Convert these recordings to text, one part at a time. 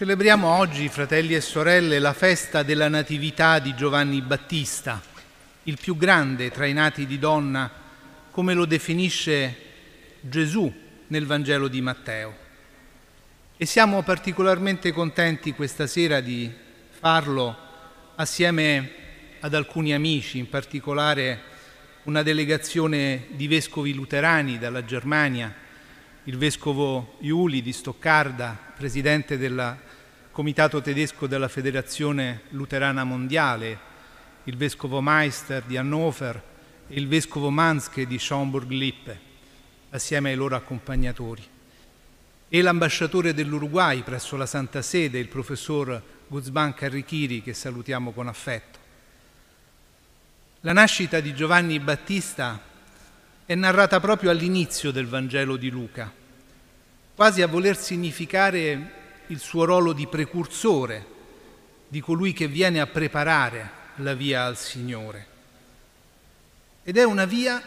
Celebriamo oggi, fratelli e sorelle, la festa della Natività di Giovanni Battista, il più grande tra i nati di donna, come lo definisce Gesù nel Vangelo di Matteo. E siamo particolarmente contenti questa sera di farlo assieme ad alcuni amici, in particolare una delegazione di vescovi luterani dalla Germania, il vescovo Iuli di Stoccarda, presidente del comitato tedesco della Federazione Luterana Mondiale, il vescovo Meister di Hannover e il vescovo Manske di Schaumburg-Lippe, assieme ai loro accompagnatori, e l'ambasciatore dell'Uruguay presso la Santa Sede, il professor Guzman Carrichiri, che salutiamo con affetto. La nascita di Giovanni Battista è narrata proprio all'inizio del Vangelo di Luca, quasi a voler significare il suo ruolo di precursore, di colui che viene a preparare la via al Signore. Ed è una via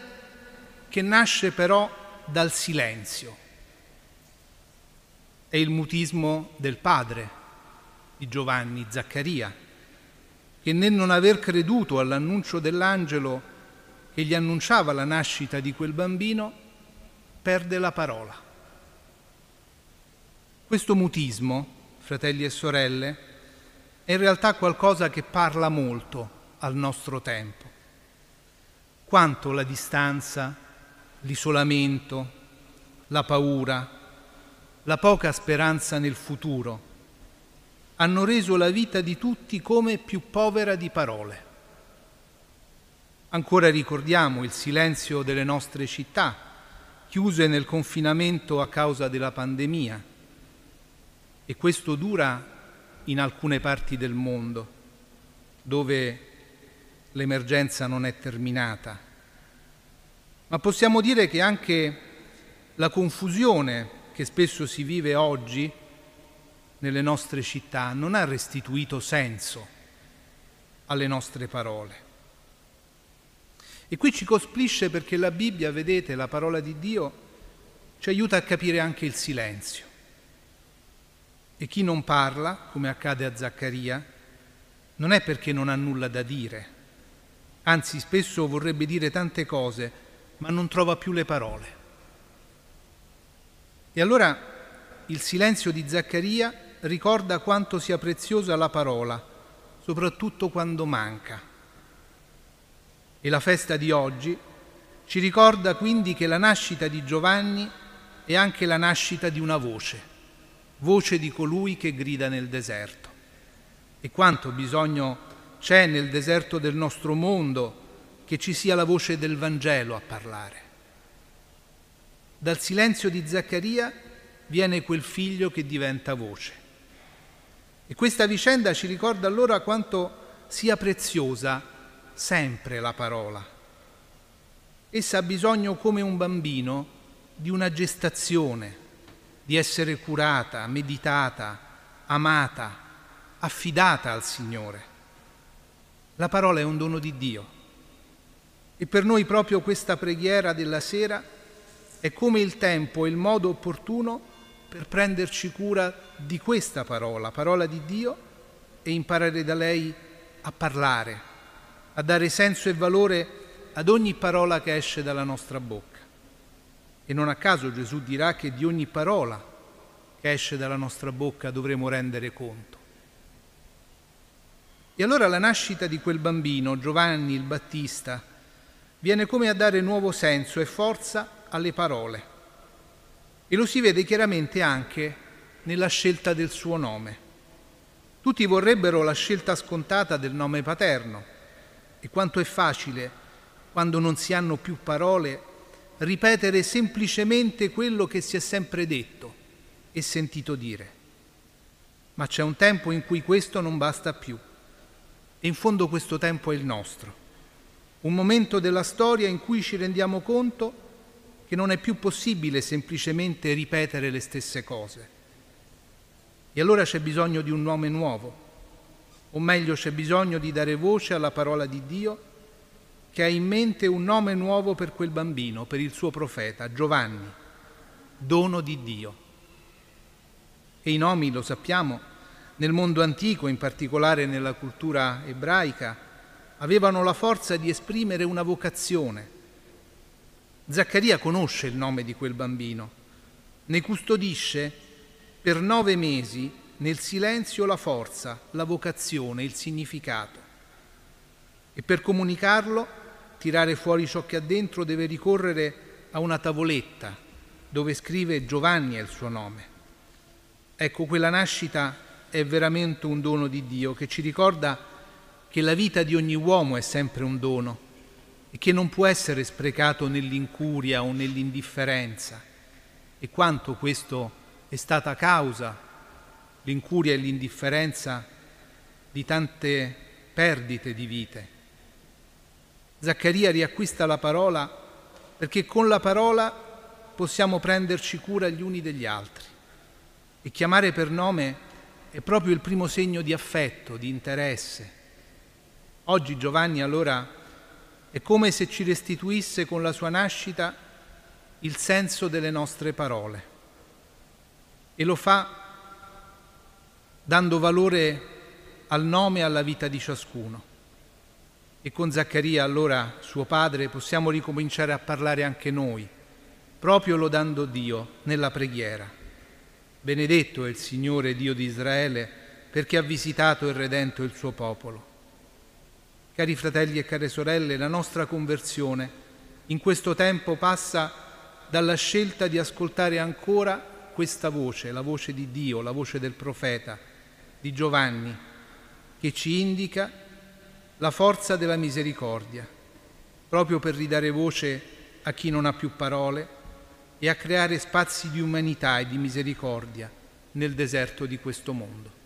che nasce però dal silenzio. È il mutismo del padre di Giovanni, Zaccaria, che nel non aver creduto all'annuncio dell'angelo che gli annunciava la nascita di quel bambino, perde la parola. Questo mutismo, fratelli e sorelle, è in realtà qualcosa che parla molto al nostro tempo. Quanto la distanza, l'isolamento, la paura, la poca speranza nel futuro hanno reso la vita di tutti come più povera di parole. Ancora ricordiamo il silenzio delle nostre città, chiuse nel confinamento a causa della pandemia, e questo dura in alcune parti del mondo, dove l'emergenza non è terminata. Ma possiamo dire che anche la confusione che spesso si vive oggi nelle nostre città non ha restituito senso alle nostre parole. E qui ci cosplisce perché la Bibbia, vedete, la parola di Dio, ci aiuta a capire anche il silenzio. E chi non parla, come accade a Zaccaria, non è perché non ha nulla da dire, anzi spesso vorrebbe dire tante cose, ma non trova più le parole. E allora il silenzio di Zaccaria ricorda quanto sia preziosa la parola, soprattutto quando manca. E la festa di oggi ci ricorda quindi che la nascita di Giovanni è anche la nascita di una voce, voce di colui che grida nel deserto. E quanto bisogno c'è nel deserto del nostro mondo che ci sia la voce del Vangelo a parlare. Dal silenzio di Zaccaria viene quel figlio che diventa voce. E questa vicenda ci ricorda allora quanto sia preziosa sempre la parola. Essa ha bisogno come un bambino di una gestazione, di essere curata, meditata, amata, affidata al Signore. La parola è un dono di Dio e per noi proprio questa preghiera della sera è come il tempo e il modo opportuno per prenderci cura di questa parola, parola di Dio, e imparare da lei a parlare, a dare senso e valore ad ogni parola che esce dalla nostra bocca. E non a caso Gesù dirà che di ogni parola che esce dalla nostra bocca dovremo rendere conto. E allora la nascita di quel bambino, Giovanni il Battista, viene come a dare nuovo senso e forza alle parole e lo si vede chiaramente anche nella scelta del suo nome. Tutti vorrebbero la scelta scontata del nome paterno e quanto è facile, quando non si hanno più parole, ripetere semplicemente quello che si è sempre detto e sentito dire. Ma c'è un tempo in cui questo non basta più e in fondo questo tempo è il nostro, un momento della storia in cui ci rendiamo conto che non è più possibile semplicemente ripetere le stesse cose. E allora c'è bisogno di un nome nuovo, o meglio c'è bisogno di dare voce alla parola di Dio che ha in mente un nome nuovo per quel bambino, per il suo profeta, Giovanni, dono di Dio. E i nomi, lo sappiamo, nel mondo antico, in particolare nella cultura ebraica, avevano la forza di esprimere una vocazione. Zaccaria conosce il nome di quel bambino, ne custodisce per nove mesi nel silenzio la forza, la vocazione, il significato. E per comunicarlo, tirare fuori ciò che ha dentro, deve ricorrere a una tavoletta dove scrive Giovanni è il suo nome. Ecco, quella nascita è veramente un dono di Dio che ci ricorda che la vita di ogni uomo è sempre un dono e che non può essere sprecato nell'incuria o nell'indifferenza. E quanto questo è stata causa, l'incuria e l'indifferenza, di tante perdite di vite. Zaccaria riacquista la parola perché con la parola possiamo prenderci cura gli uni degli altri e chiamare per nome è proprio il primo segno di affetto, di interesse. Oggi Giovanni allora è come se ci restituisse con la sua nascita il senso delle nostre parole e lo fa dando valore al nome e alla vita di ciascuno. E con Zaccaria, allora suo padre, possiamo ricominciare a parlare anche noi, proprio lodando Dio nella preghiera. Benedetto è il Signore Dio di Israele perché ha visitato e redento il suo popolo. Cari fratelli e care sorelle, la nostra conversione in questo tempo passa dalla scelta di ascoltare ancora questa voce, la voce di Dio, la voce del profeta, di Giovanni, che ci indica la forza della misericordia, proprio per ridare voce a chi non ha più parole e a creare spazi di umanità e di misericordia nel deserto di questo mondo.